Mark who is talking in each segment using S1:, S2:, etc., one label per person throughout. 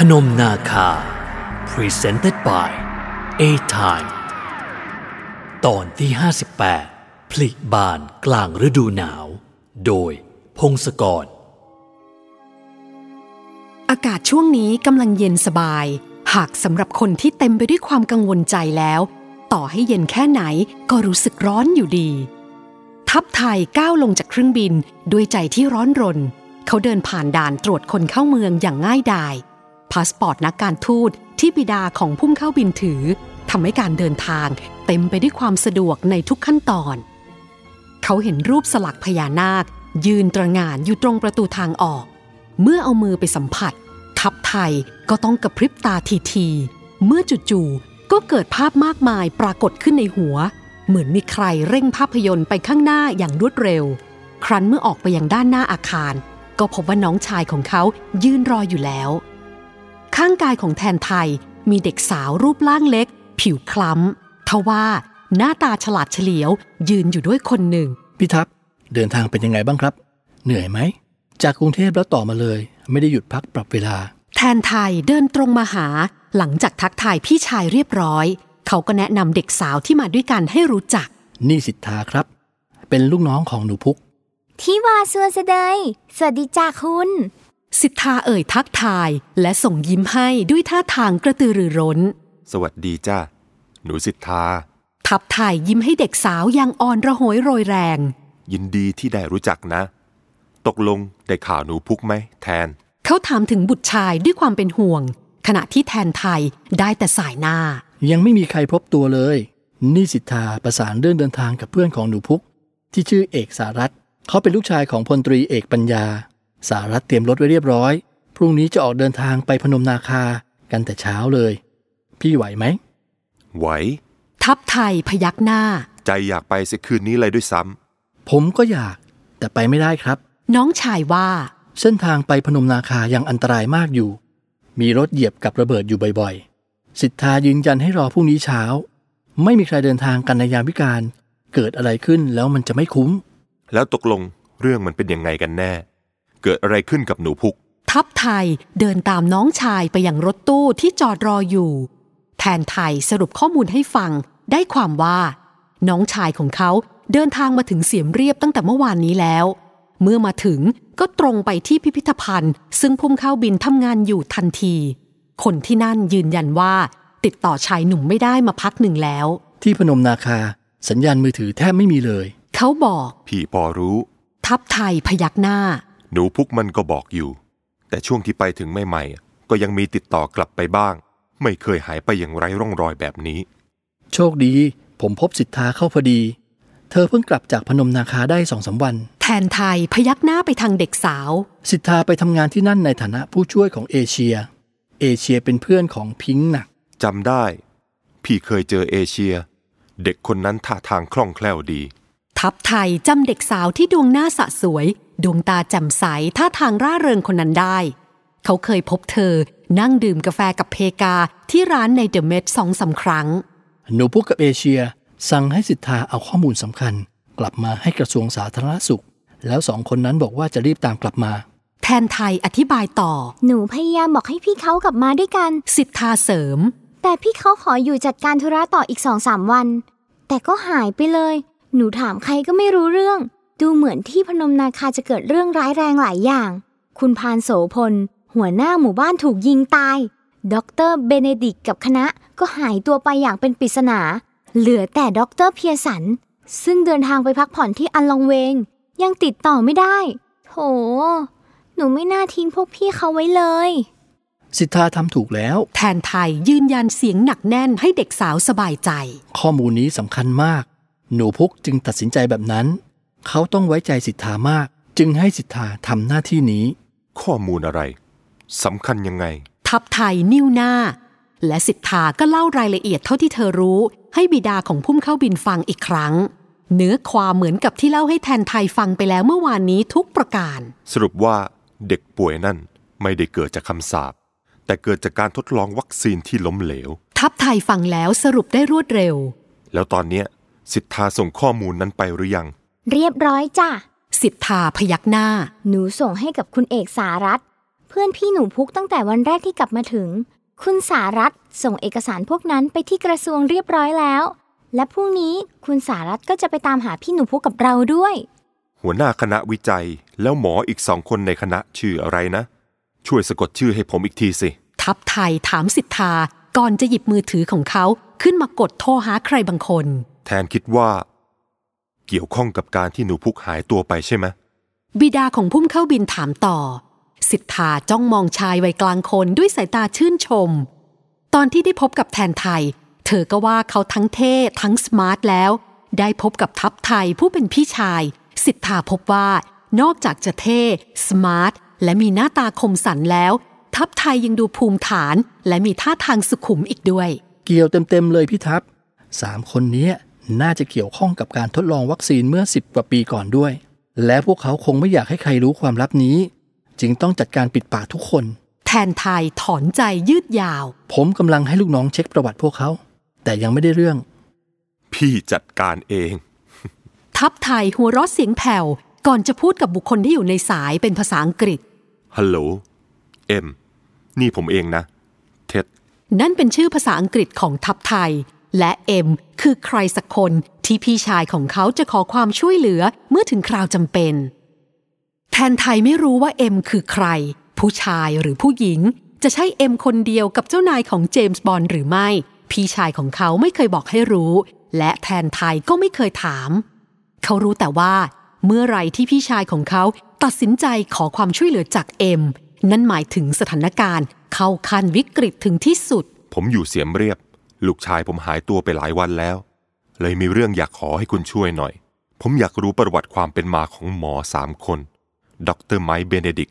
S1: พนมนาคา Presented by A Time ตอนที่ 58พลิบานกลางฤดูหนาว โดยพงศกร
S2: อากาศช่วงนี้กำลังเย็นสบาย หากสำหรับคนที่เต็มไปด้วยความกังวลใจแล้ว ต่อให้เย็นแค่ไหนก็รู้สึกร้อนอยู่ดี ทัพไทยก้าวลงจากเครื่องบินด้วยใจที่ร้อนรน เขาเดินผ่านด่านตรวจคนเข้าเมืองอย่างง่ายดาย พาสปอร์ตนักการทูตที่บิดาของพุ่มเข้าบินถือทำให้การเดินทางเต็มไปด้วยความสะดวกในทุกขั้นตอน เขาเห็นรูปสลักพญานาค ยืนตระหง่านอยู่ตรงประตูทางออก เมื่อเอามือไปสัมผัส ทัพไทยก็ต้องกระพริบตาถี่ๆเมื่อจู่ๆก็เกิดภาพมากมายปรากฏขึ้นในหัว เหมือนมีใครเร่งภาพยนตร์ไปข้างหน้าอย่างรวดเร็ว ครั้นเมื่อออกไปยังด้านหน้าอาคาร ก็พบว่าน้องชายของเขายืนรออยู่แล้ว ข้างกายของแทนไทยมีเด็กสาวรูปร่างเล็ก ผิวคล้ำทว่าหน้าตาฉลาดเฉลียว ยืนอยู่ด้วยคนหนึ่ง
S3: พี่ทัพเดินทางเป็นยังไงบ้างครับ เหนื่อยไหม จากกรุงเทพแล้วต่อมาเลย ไม่ได้หยุดพักปรับเวลา
S2: แทนไทยเดินตรงมาหา หลังจากทักทายพี่ชายเรียบร้อย เขาก็แนะนำเด็กสาวที่มาด้วยกันให้รู้จัก
S3: นี่สิทธาครับ เป็นลูกน้องของหนูพุก
S4: ที่วาซัวเสดยสวัสดีจ้าคุณ
S2: สิทธาเอ่ยทักทายและส่งยิ้มให้ด้วยท่าทางกระตือรือร้น
S5: สวัสดีจ้าหนูสิทธา
S2: ทับไทยยิ้มให้เด็กสาวอย่างอ่อนระหยโรยแรง
S5: ยินดีที่ได้รู้จักนะ ตกลงได้ข่าวหนูพุกไหมแทน
S2: เขาถามถึงบุตรชายด้วยความเป็นห่วง ขณะที่แทนไทยได้แต่สายหน้า
S3: ยังไม่มีใครพบตัวเลย นี่สิทธาประสานเรื่องเดินทางกับเพื่อนของหนูพุก ที่ชื่อเอกสารัตน์เขาเป็นลูกชายของพลตรีเอกปัญญา สารัตน์เตรียมรถไว้เรียบร้อย พรุ่งนี้จะออกเดินทางไปพนมนาคากันแต่เช้าเลย พี่ไหวไหม
S5: ไหว
S2: ทับไทยพยักหน้า
S5: ใจอยากไปสิคืนนี้เลยด้วยซ้
S3: ผมก็อยาก แต่ไปไม่ได้ครับ
S2: น้องชายว่า
S3: เส้นทางไปพนมนาคายังอันตรายมากอยู่ มีรถเหยียบกับระเบิดอยู่บ่อยๆ สิทธายืนยันให้รอพรุ่งนี้เช้า ไม่มีใครเดินทางกันในยามวิการ เกิดอะไรขึ้นแล้วมันจะไม่คุ้มำ
S5: แล้วตกลงเรื่องมันเป็นยังไงกันแน่ เกิดอะไรขึ้นกับหนูพุก
S2: ทัพไทยเดินตามน้องชายไปยังรถตู้ที่จอดรออยู่ แทนไทยสรุปข้อมูลให้ฟังได้ความว่า น้องชายของเขาเดินทางมาถึงเสียมเรียบตั้งแต่เมื่อวานนี้แล้ว เมื่อมาถึงก็ตรงไปที่พิพิธภัณฑ์ ซึ่งพุ่มเข้าบินทำงานอยู่ทันที คนที่นั่นยืนยันว่า ติดต่อชายหนุ่มไม่ได้มาพักหนึ่งแล้ว
S3: ที่พนมนาคา สัญญาณมือถือแทบไม่มีเลย
S2: เขาบอก
S5: พี่พอรู้
S2: ทัพไทยพยักหน้า
S5: หนูพุกมันก็บอกอยู่ แต่ช่วงที่ไปถึงใหม่ๆ ก็ยังมีติดต่อกลับไปบ้าง ไม่เคยหายไปอย่างไร้ร่องรอยแบบนี้
S3: โชคดี ผมพบสิทธาเข้าพอดี เธอเพิ่งกลับจากพนมนาคาได้สองสามวัน
S2: แทนไทยพยักหน้าไปทางเด็กสาว
S3: สิทธาไปทำงานที่นั่นในฐานะผู้ช่วยของเอเชีย เอเชียเป็นเพื่อนของพิงค์หนัก
S5: จำได้ พี่เคยเจอเอเชีย เด็กคนนั้นท่าทางคล่องแคล่วดี
S2: ทัพไทยจำเด็กสาวที่ดวงหน้าสะสวย ดวงตาแจ่มใสท่าทางร่าเริงคนนั้นได้ เขาเคยพบเธอนั่งดื่มกาแฟกับเพกาที่ร้านในเดอะเมดสองสามครั้ง
S3: หนูพุกกับเอเชีย สั่งให้สิทธาเอาข้อมูลสำคัญ กลับมาให้กระทรวงสาธารณสุข แล้วสองคนนั้นบอกว่าจะรีบตามกลับมา
S2: แทนไทยอธิบายต่อ
S4: หนูพยายามบอกให้พี่เขากลับมาด้วยกัน
S2: สิทธาเสริม
S4: แต่พี่เขาขออยู่จัดการธุระต่ออีกสองสามวัน แต่ก็หายไปเลย หนูถามใครก็ไม่รู้เรื่อง ดูเหมือนที่พนมนาคาจะเกิดเรื่องร้ายแรงหลายอย่าง คุณพานโสพล หัวหน้าหมู่บ้านถูกยิงตายดรเบเนดิกกับคณะก็หายตัวไปอย่างเป็นปริศนา เหลือแต่ดรเพียสัน ซึ่งเดินทางไปพักผ่อนที่อันลองเวง ยังติดต่อไม่ได้ โถ หนูไม่น่าทิ้งพวกพี่เขาไว้เลย
S3: สิทธาทำถูกแล้ว
S2: แทนไทยยืนยันเสียงหนักแน่นให้เด็กสาวสบายใจ
S3: ข้อมูลนี้สำคัญมาก หนูพุกจึงตัดสินใจแบบนั้น เขาต้องไว้ใจสิทธามาก จึงให้สิทธาทำหน้าที่นี้
S5: ข้อมูลอะไรสำคัญยังไง
S2: ทัพไทยนิ้วหน้า และสิทธาก็เล่ารายละเอียดเท่าที่เธอรู้ ให้บิดาของพุ่มเข้าบินฟังอีกครั้ง เนื้อความเหมือนกับที่เล่าให้แทนไทยฟังไปแล้วเมื่อวานนี้ทุกประการ
S5: สรุปว่าเด็กป่วยนั่นไม่ได้เกิดจากคำสาปแต่เกิดจากการทดลองวัคซีนที่ล้มเหลว
S2: ทัพไทยฟังแล้วสรุปได้รวดเร็ว
S5: แล้วตอนเนี้ยสิทธาส่งข้อมูลนั้นไปหรือยัง
S4: เรียบร้อยจ้ะ
S2: สิทธาพยักหน้า
S4: หนูส่งให้กับคุณเอกสารัตน์เพื่อนพี่หนูพุกตั้งแต่วันแรกที่กลับมาถึง คุณสารัตน์ส่งเอกสารพวกนั้นไปที่กระทรวงเรียบร้อยแล้ว และพรุ่งนี้คุณสารัตน์ก็จะไปตามหาพี่หนูพุกกับเราด้วย
S5: หัวหน้าคณะวิจัยแล้วหมออีกสองคนในคณะชื่ออะไรนะ ช่วยสะกดชื่อให้ผมอีกทีสิ
S2: ทัพไทยถามสิทธาก่อนจะหยิบมือถือของเขาขึ้นมากดโทรหาใครบางคน
S5: แทนคิดว่า เกี่ยวข้องกับการที่หนูพุกหายตัวไปใช่ไหม
S2: บิดาของพุ่มเข้าบินถามต่อ สิทธาจ้องมองชายวัยกลางคนด้วยสายตาชื่นชม ตอนที่ได้พบกับแทนไทย เธอก็ว่าเขาทั้งเท่ทั้งสมาร์ทแล้ว ได้พบกับทัพไทยผู้เป็นพี่ชาย สิทธาพบว่านอกจากจะเท่สมาร์ทและมีหน้าตาคมสันแล้ว ทัพไทยยังดูภูมิฐาน และมีท่าทางสุขุมอีกด้วย
S3: เกี่ยวเต็มๆเลยพี่ทัพสามคนนี้ น่าจะเกี่ยวข้องกับการทดลองวัคซีนเมื่อ 10 กว่าปีก่อนด้วย และพวกเขาคงไม่อยากให้ใครรู้ความลับนี้ จึงต้องจัดการปิดปากทุกคน
S2: แทนไทยถอนใจยืดยาว
S3: ผมกำลังให้ลูกน้องเช็คประวัติพวกเขา แต่ยังไม่ได้เรื่อง
S5: พี่จัดการเอง
S2: ทัพไทยหัวเราะเสียงแผ่วก่อนจะพูดกับบุคคลที่อยู่ในสายเป็นภาษาอังกฤษ
S5: ฮัลโหลเอ็มนี่ผมเองนะ เท็ด
S2: นั่นเป็นชื่อภาษาอังกฤษของทัพไทย และเอ็มคือใครสักคนที่พี่ชายของเขาจะขอความช่วยเหลือเมื่อถึงคราวจำเป็น แทนไทยไม่รู้ว่าเอ็มคือใคร ผู้ชายหรือผู้หญิง จะใช่เอ็มคนเดียวกับเจ้านายของเจมส์บอนด์หรือไม่ พี่ชายของเขาไม่เคยบอกให้รู้ และแทนไทยก็ไม่เคยถาม เขารู้แต่ว่า เมื่อไรที่พี่ชายของเขาตัดสินใจขอความช่วยเหลือจากเอ็มนั่นหมายถึงสถานการณ์ เข้าขั้นวิกฤตถึงที่สุด
S5: ผมอยู่เสียมเรียบ ลูกชายผมหายตัวไปหลายวันแล้ว เลยมีเรื่องอยากขอให้คุณช่วยหน่อย ผมอยากรู้ประวัติความเป็นมาของหมอสามคนดรไมค์เบเนดิก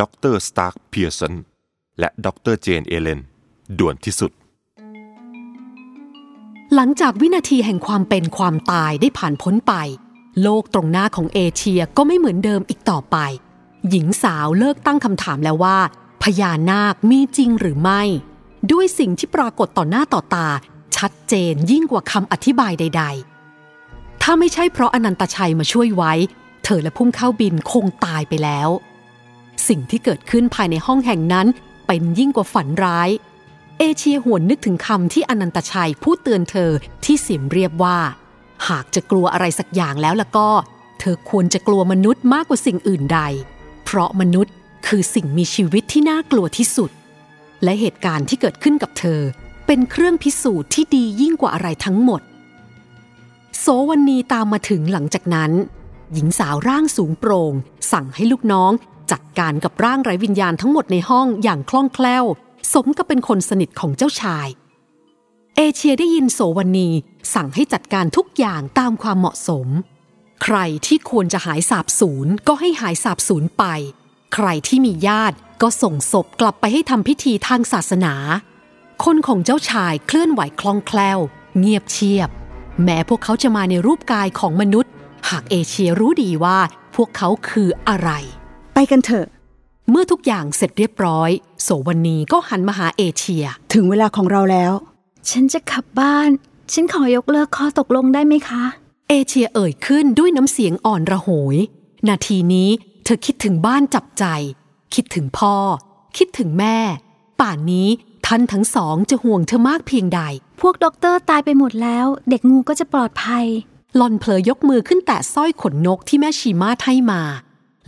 S5: ดรสตาร์คเพียร์สันและดรเจนเอเลนด่วนที่สุด
S2: หลังจากวินาทีแห่งความเป็นความตายได้ผ่านพ้นไป โลกตรงหน้าของเอเชียก็ไม่เหมือนเดิมอีกต่อไป หญิงสาวเลิกตั้งคำถามแล้วว่าพญานาคมีจริงหรือไม่ ด้วยสิ่งที่ปรากฏต่อหน้าต่อตา ชัดเจนยิ่งกว่าคำอธิบายใด ๆ ถ้าไม่ใช่เพราะอนันตชัยมาช่วยไว้ เธอและพุ่มเข้าบินคงตายไปแล้ว สิ่งที่เกิดขึ้นภายในห้องแห่งนั้นเป็นยิ่งกว่าฝันร้าย เอเชียหวนนึกถึงคำที่อนันตชัยพูดเตือนเธอที่เสียมเรียบว่า หากจะกลัวอะไรสักอย่างแล้วล่ะก็ เธอควรจะกลัวมนุษย์มากกว่าสิ่งอื่นใด เพราะมนุษย์คือสิ่งมีชีวิตที่น่ากลัวที่สุด และเหตุการณ์ที่เกิดขึ้นกับเธอ เป็นเครื่องพิสูจน์ที่ดียิ่งกว่าอะไรทั้งหมด โสวันนีตามมาถึงหลังจากนั้น หญิงสาวร่างสูงโปร่ง สั่งให้ลูกน้องจัดการกับร่างไร้วิญญาณทั้งหมดในห้องอย่างคล่องแคล่ว สมกับเป็นคนสนิทของเจ้าชาย เอเชียได้ยินโสวันนีสั่งให้จัดการทุกอย่างตามความเหมาะสม ใครที่ควรจะหายสาบสูญก็ให้หายสาบสูญไป ใครที่มีญาติก็ส่งศพกลับไปให้ทำพิธีทางศาสนา คนของเจ้าชายเคลื่อนไหวคล่องแคล่ว เงียบเชียบ แม้พวกเขาจะมาในรูปกายของมนุษย์ หากเอเชียรู้ดีว่าพวกเขาคืออะไร
S6: ไปกันเถอะ
S2: เมื่อทุกอย่างเสร็จเรียบร้อย โสวันนีก็หันมาหาเอเชีย
S6: ถึงเวลาของเราแล้ว
S4: ฉันจะขับบ้าน ฉันขอยกเลิกข้อตกลงได้ไหมคะ
S2: เอเชียเอ่ยขึ้นด้วยน้ำเสียงอ่อนระโหย นาทีนี้ เธอคิดถึงบ้านจับใจ คิดถึงพ่อ คิดถึงแม่ ป่านนี้ท่านทั้งสองจะห่วงเธอมากเพียงใด
S4: พวกด็อกเตอร์ตายไปหมดแล้ว เด็กงูก็จะปลอดภัย
S2: หลอนเผลอยกมือขึ้นแตะสร้อยขนนกที่แม่ชีมาให้มา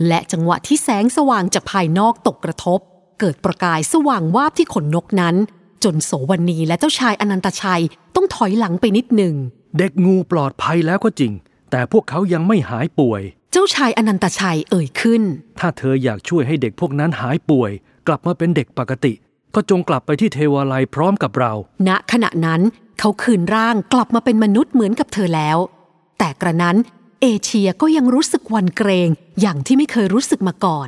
S2: และจังหวะที่แสงสว่างจากภายนอกตกกระทบ เกิดประกายสว่างวาบที่ขนนกนั้น จนโสวันนีและเจ้าชายอนันตชัยต้องถอยหลังไปนิดหนึ่ง
S7: เด็กงูปลอดภัยแล้วก็จริง แต่พวกเขายังไม่หายป่วย
S2: เจ้าชายอนันตชัยเอ่ยขึ้น
S7: ถ้าเธออยากช่วยให้เด็กพวกนั้นหายป่วย กลับมาเป็นเด็กปกติ ก็จงกลับไปที่เทวาลัยพร้อมกับเรา
S2: ณขณะนั้นเขาคืนร่างกลับมาเป็นมนุษย์เหมือนกับเธอแล้ว แต่กระนั้นเอเชียก็ยังรู้สึกหวันเกรงอย่างที่ไม่เคยรู้สึกมาก่อน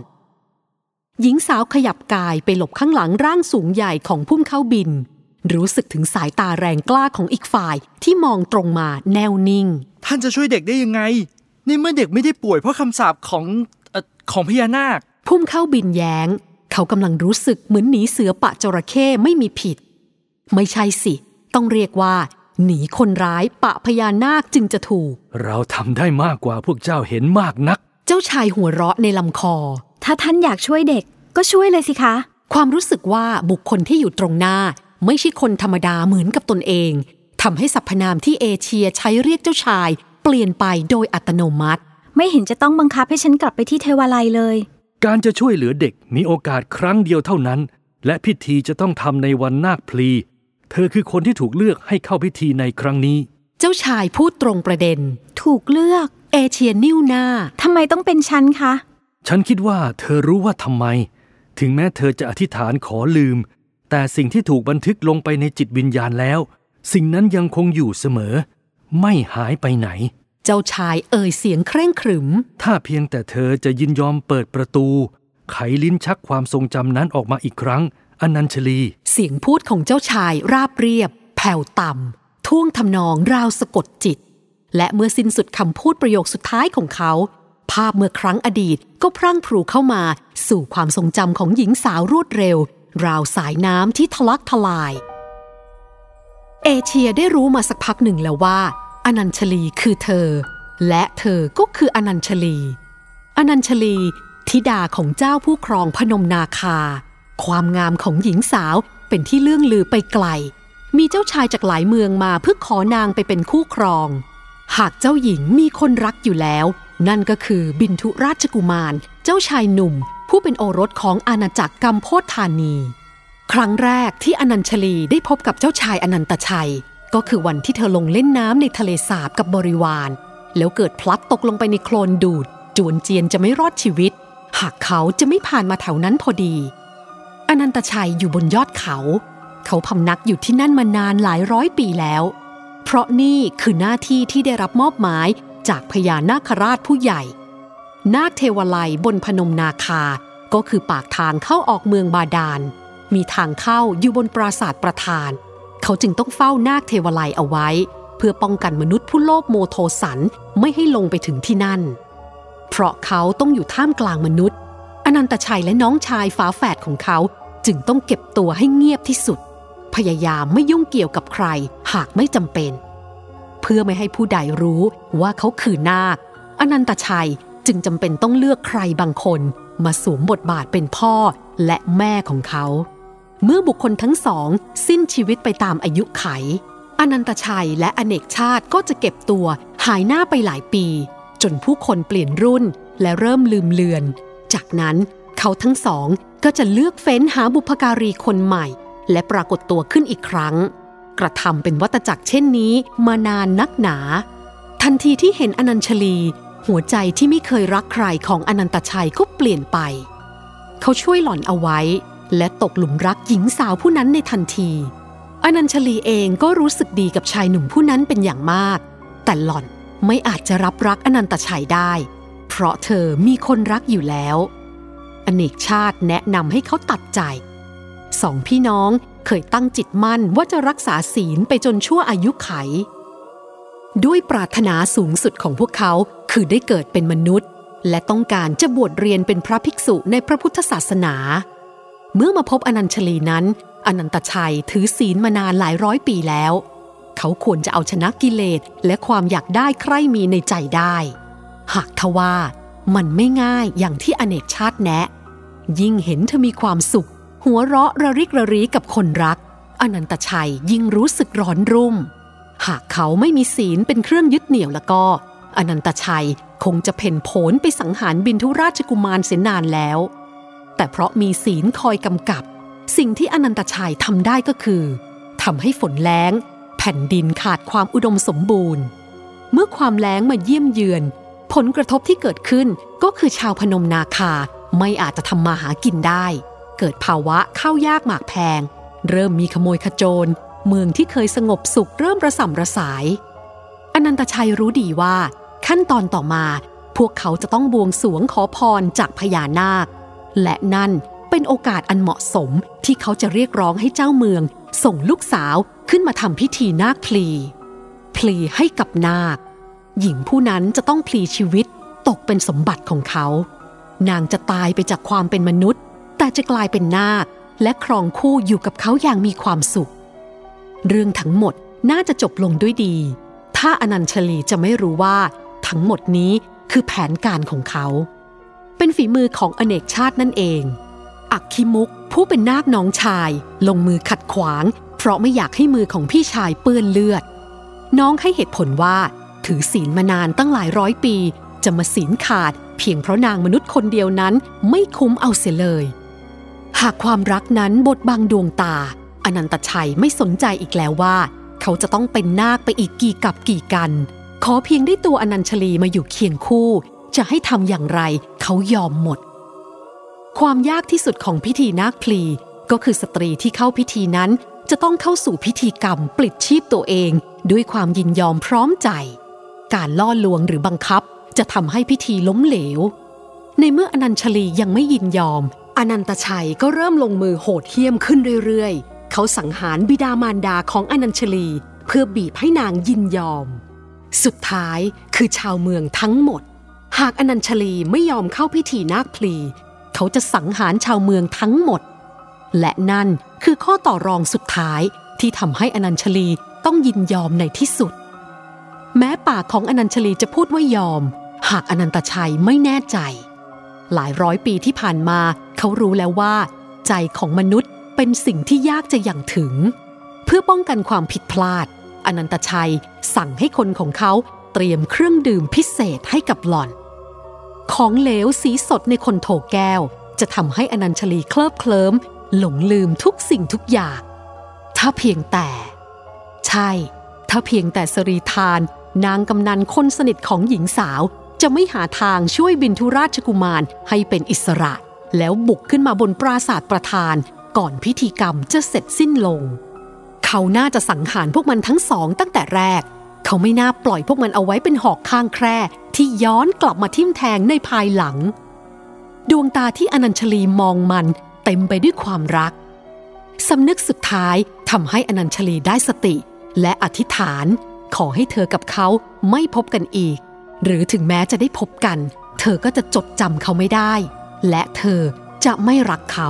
S2: หญิงสาวขยับกายไปหลบข้างหลังร่างสูงใหญ่ของพุ่มเข้าบิน รู้สึกถึงสายตาแรงกล้าของอีกฝ่ายที่มองตรงมาแนวนิ่ง
S8: ท่านจะช่วยเด็กได้ยังไง นี่เมื่อเด็กไม่ได้ป่วยเพราะคำสาปของเออของพญานาค
S2: พุ่มเข้าบินแย้ง เขากำลังรู้สึกเหมือนหนีเสือปะจระเข้ไม่มีผิด ไม่ใช่สิ ต้องเรียกว่า หนีคนร้ายปะพญานาคจึงจะถูก
S7: เราทำได้มากกว่าพวกเจ้าเห็นมากนัก
S2: เจ้าชายหัวเราะในลำคอ
S6: ถ้าท่านอยากช่วยเด็กก็ช่วยเลยสิคะ
S2: ความรู้สึกว่าบุคคลที่อยู่ตรงหน้า ไม่ใช่คนธรรมดาเหมือนกับตนเองทำให้สรรพนามที่เอเชียใช้เรียกเจ้าชายเปลี่ยนไปโดยอัตโนมัติ
S6: ไม่เห็นจะต้องบังคับให้ฉันกลับไปที่เทวาลัยเลย
S7: การจะช่วยเหลือเด็กมีโอกาสครั้งเดียวเท่านั้น และพิธีจะต้องทำในวันนาคพลี เธอคือคนที่ถูกเลือกให้เข้าพิธีในครั้งนี้
S2: เจ้าชายพูดตรงประเด็น
S6: ถูกเลือก
S2: เอเชียนิ้วหน้า
S6: ทำไมต้องเป็นฉันคะ
S7: ฉันคิดว่าเธอรู้ว่าทำไม ถึงแม้เธอจะอธิษฐานขอลืม แต่สิ่งที่ถูกบันทึกลงไปในจิตวิญญาณแล้ว สิ่งนั้นยังคงอยู่เสมอ ไม่หายไปไหน
S2: เจ้าชายเอ่ยเสียงเคร่งขรึม
S7: ถ้าเพียงแต่เธอจะยินยอมเปิดประตู ไขลิ้นชักความทรงจำนั้นออกมาอีกครั้ง อนัญชลี
S2: เสียงพูดของเจ้าชายราบเรียบ แผ่วต่ำท่วงทำนองราวสะกดจิต และเมื่อสิ้นสุดคำพูดประโยคสุดท้ายของเขา ภาพเมื่อครั้งอดีตก็พรั่งพรูเข้ามา สู่ความทรงจำของหญิงสาวรวดเร็ว ราวสายน้ำที่ทะลักทลาย เอเชียได้รู้มาสักพักหนึ่งแล้วว่า อนัญชลีคือเธอ และเธอก็คืออนัญชลี อนัญชลีธิดาของเจ้าผู้ครองพนมนาคา ความงามของหญิงสาวเป็นที่เลื่องลือไปไกล มีเจ้าชายจากหลายเมืองมาเพื่อขอนางไปเป็นคู่ครอง หากเจ้าหญิงมีคนรักอยู่แล้ว นั่นก็คือบินทุราชกุมาร เจ้าชายหนุ่ม ผู้เป็นโอรสของอาณาจักรกัมโพธานี ครั้งแรกที่อนัญชลีได้พบกับเจ้าชายอนันตชัย ก็คือวันที่เธอลงเล่นน้ำในทะเลสาบกับบริวาร แล้วเกิดพลัดตกลงไปในโคลนดูด จวนเจียนจะไม่รอดชีวิต หากเขาจะไม่ผ่านมาแถวนั้นพอดีอนันตชัยอยู่บนยอดเขา เขาพำนักอยู่ที่นั่นมานานหลายร้อยปีแล้ว เพราะนี่คือหน้าที่ที่ได้รับมอบหมายจากพญานาคราชผู้ใหญ่ นาคเทวไลบนพนมนาคา ก็คือปากทางเข้าออกเมืองบาดาล มีทางเข้าอยู่บนปราสาทประธาน เขาจึงต้องเฝ้านาคเทวไลยเอาไว้ เพื่อป้องกันมนุษย์ผู้โลภโมโทสันไม่ให้ลงไปถึงที่นั่น เพราะเขาต้องอยู่ท่ามกลางมนุษย์ อนันตชัยและน้องชายฝาแฝดของเขาจึงต้องเก็บตัวให้เงียบที่สุด พยายามไม่ยุ่งเกี่ยวกับใครหากไม่จำเป็น เพื่อไม่ให้ผู้ใดรู้ว่าเขาคือนาค อนันตชัยจึงจำเป็นต้องเลือกใครบางคน มาสวมบทบาทเป็นพ่อและแม่ของเขา เมื่อบุคคลทั้งสอง สิ้นชีวิตไปตามอายุไข อนันตชัยและอเนกชาติก็จะเก็บตัวหายหน้าไปหลายปี จนผู้คนเปลี่ยนรุ่นและเริ่มลืมเลือน จากนั้นเขาทั้งสองก็จะเลือกเฟ้นหาบุพการีคนใหม่ และปรากฏตัวขึ้นอีกครั้ง กระทำเป็นวัตจักรเช่นนี้มานานนักหนา ทันทีที่เห็นอนัญชลี หัวใจที่ไม่เคยรักใครของอนันตชัยก็เปลี่ยนไป เขาช่วยหล่อนเอาไว้ และตกหลุมรักหญิงสาวผู้นั้นในทันที อนัญชลีเองก็รู้สึกดีกับชายหนุ่มผู้นั้นเป็นอย่างมาก แต่หล่อนไม่อาจจะรับรักอนันตชัยได้ เพราะเธอมีคนรักอยู่แล้ว อเนกชาติแนะนำให้เขาตัดใจ สองพี่น้องเคยตั้งจิตมั่นว่าจะรักษาศีลไปจนชั่วอายุไข ด้วยปรารถนาสูงสุดของพวกเขาคือได้เกิดเป็นมนุษย์ และต้องการจะบวชเรียนเป็นพระภิกษุในพระพุทธศาสนา เมื่อมาพบอนัญชลีนั้น อนันตชัยถือศีลมานานหลายร้อยปีแล้ว เขาควรจะเอาชนะกิเลสและความอยากได้ใครมีในใจได้ หากทว่ามันไม่ง่ายอย่างที่อเนกชาติแนะ ยิ่งเห็นเธอมีความสุข หัวเราะระริกระรีกับคนรัก อนันตชัยยิ่งรู้สึกร้อนรุ่ม หากเขาไม่มีศีลเป็นเครื่องยึดเหนี่ยวแล้วก็ อนันตชัยคงจะเพ่นโผนไปสังหารบินทุราชกุมารเสียนานแล้ว แต่เพราะมีศีลคอยกำกับ สิ่งที่อนันตชัยทำได้ก็คือทำให้ฝนแล้ง แผ่นดินขาดความอุดมสมบูรณ์ เมื่อความแล้งมาเยี่ยมเยือน ผลกระทบที่เกิดขึ้นก็คือชาวพนมนาคาไม่อาจจะทำมาหากินได้ เกิดภาวะข้าวยากหมากแพง เริ่มมีขโมยขโจร เมืองที่เคยสงบสุขเริ่มระส่ำระสาย อนันตชัยรู้ดีว่า ขั้นตอนต่อมา พวกเขาจะต้องบวงสวงขอพรจากพญานาค และนั่นเป็นโอกาสอันเหมาะสมที่เขาจะเรียกร้องให้เจ้าเมือง ส่งลูกสาวขึ้นมาทำพิธีนาคพลี พลีให้กับนาค หญิงผู้นั้นจะต้องพลีชีวิตตกเป็นสมบัติของเขา นางจะตายไปจากความเป็นมนุษย์ แต่จะกลายเป็นนาค และครองคู่อยู่กับเขาอย่างมีความสุข เรื่องทั้งหมดน่าจะจบลงด้วยดี ถ้าอนัญชลีจะไม่รู้ว่า ทั้งหมดนี้คือแผนการของเขา เป็นฝีมือของอเนกชาตินั่นเอง อักคิมุกผู้เป็นนาคน้องชาย ลงมือขัดขวาง เพราะไม่อยากให้มือของพี่ชายเปื้อนเลือด น้องให้เหตุผลว่า ถือศีลมานานตั้งหลายร้อยปี จะมาศีลขาด เพียงเพราะนางมนุษย์คนเดียวนั้นไม่คุ้มเอาเสียเลย หากความรักนั้นบดบังดวงตา อนันตชัยไม่สนใจอีกแล้วว่า เขาจะต้องเป็นนาคไปอีกกี่กับกี่กัน ขอเพียงได้ตัวอนัญชลีมาอยู่เคียงคู่ จะให้ทำอย่างไรเขายอมหมด ความยากที่สุดของพิธีนาคพลีก็คือสตรีที่เข้าพิธีนั้น จะต้องเข้าสู่พิธีกรรมปลิดชีพตัวเอง ด้วยความยินยอมพร้อมใจ การล่อลวงหรือบังคับจะทำให้พิธีล้มเหลว ในเมื่ออนัญชลียังไม่ยินยอม อนันตชัยก็เริ่มลงมือโหดเหี้ยมขึ้นเรื่อยๆ เขาสังหารบิดามารดาของอนัญชลี เพื่อบีบให้นางยินยอม สุดท้ายคือชาวเมืองทั้งหมด หากอนัญชลีไม่ยอมเข้าพิธีนาคพลี เขาจะสังหารชาวเมืองทั้งหมด และนั่นคือข้อต่อรองสุดท้ายที่ทำให้อนัญชลีต้องยินยอมในที่สุด แม้ปากของอนัญชลีจะพูดว่ายอม หากอนันตชัยไม่แน่ใจ หลายร้อยปีที่ผ่านมา เขารู้แล้วว่า ใจของมนุษย์เป็นสิ่งที่ยากจะอย่างถึง เพื่อป้องกันความผิดพลาด อนันตชัยสั่งให้คนของเขาเตรียมเครื่องดื่มพิเศษให้กับหล่อน ของเหลวสีสดในคนโถแก้ว จะทำให้อนัญชลีเคลิบเคลิ้มหลงลืมทุกสิ่งทุกอย่าง ถ้าเพียงแต่ ใช่ ถ้าเพียงแต่สรีทาน นางกำนันคนสนิทของหญิงสาว จะไม่หาทางช่วยบินทุราชกุมารให้เป็นอิสระ แล้วบุกขึ้นมาบนปราสาทประธาน ก่อนพิธีกรรมจะเสร็จสิ้นลง เขาน่าจะสังหารพวกมันทั้งสองตั้งแต่แรก เขาไม่น่าปล่อยพวกมันเอาไว้เป็นหอกข้างแคร่ที่ย้อนกลับมาทิ่มแทงในภายหลัง ดวงตาที่อนัญชลีมองมันเต็มไปด้วยความรักสำนึกสุดท้ายทำให้อนัญชลีได้สติ และอธิษฐานขอให้เธอกับเขาไม่พบกันอีก หรือถึงแม้จะได้พบกัน เธอก็จะจดจำเขาไม่ได้ และเธอจะไม่รักเขา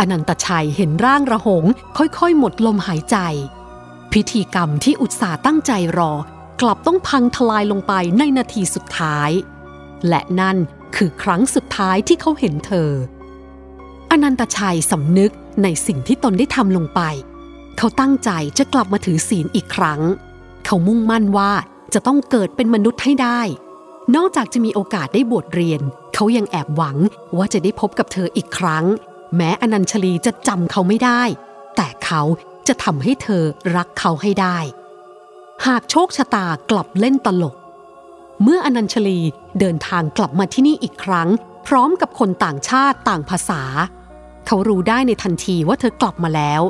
S2: อนันตชัยเห็นร่างระหง ค่อยๆ หมดลมหายใจ พิธีกรรมที่อุตส่าห์ตั้งใจรอ กลับต้องพังทลายลงไปในนาทีสุดท้าย และนั่นคือครั้งสุดท้ายที่เขาเห็นเธอ อนันตชัยสำนึกในสิ่งที่ตนได้ทำลงไป เขาตั้งใจจะกลับมาถือศีลอีกครั้ง เขามุ่งมั่นว่าจะต้องเกิดเป็นมนุษย์ให้ได้ นอกจากจะมีโอกาสได้บวชเรียน เขายังแอบหวังว่าจะได้พบกับเธออีกครั้ง แม้อนัญชลีจะจำเขาไม่ได้ แต่เขา จะทำให้เธอรักเขาให้ได้ หากโชคชะตากลับเล่นตลก เมื่ออนัญชลีเดินทางกลับมาที่นี่อีกครั้ง พร้อมกับคนต่างชาติต่างภาษา เขารู้ได้ในทันทีว่าเธอกลับมาแล้ว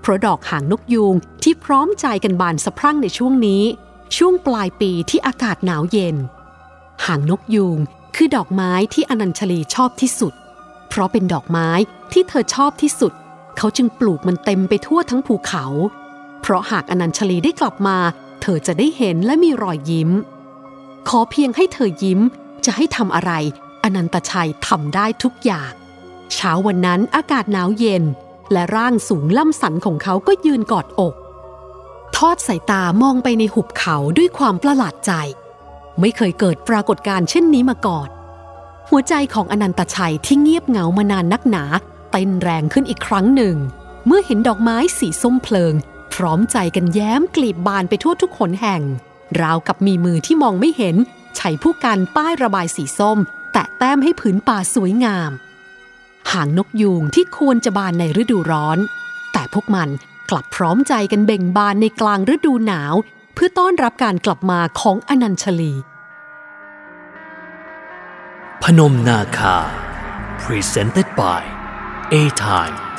S2: เพราะดอกหางนกยูงที่พร้อมใจกันบานสะพรั่งในช่วงนี้ ช่วงปลายปีที่อากาศหนาวเย็น หางนกยูงคือดอกไม้ที่อนัญชลีชอบที่สุด เพราะเป็นดอกไม้ที่เธอชอบที่สุด เขาจึงปลูกมันเต็มไปทั่วทั้งภูเขา เพราะหากอนัญชลีได้กลับมา เธอจะได้เห็นและมีรอยยิ้ม ขอเพียงให้เธอยิ้มจะให้ทำอะไร อนันตชัยทำได้ทุกอย่าง เช้าวันนั้นอากาศหนาวเย็น และร่างสูงล่ำสันของเขาก็ยืนกอดอก ทอดสายตามองไปในหุบเขาด้วยความประหลาดใจ ไม่เคยเกิดปรากฏการณ์เช่นนี้มาก่อน หัวใจของอนันตชัยที่เงียบเหงามานานนักหนา เต้นแรงขึ้นอีกครั้งหนึ่ง เมื่อเห็นดอกไม้สีส้มเพลิง พร้อมใจกันแย้มกลีบบานไปทั่วทุกขนแห่ง ราวกับมีมือที่มองไม่เห็นใช้ผู้การป้ายระบายสีส้ม แตะแต้มให้ผืนป่าสวยงาม หางนกยูงที่ควรจะบานในฤดูร้อน แต่พวกมันกลับพร้อมใจกันเบ่งบานในกลางฤดูหนาว เพื่อต้อนรับการกลับมาของอนัญชลี
S1: พนมนาคา Presented by A-Time.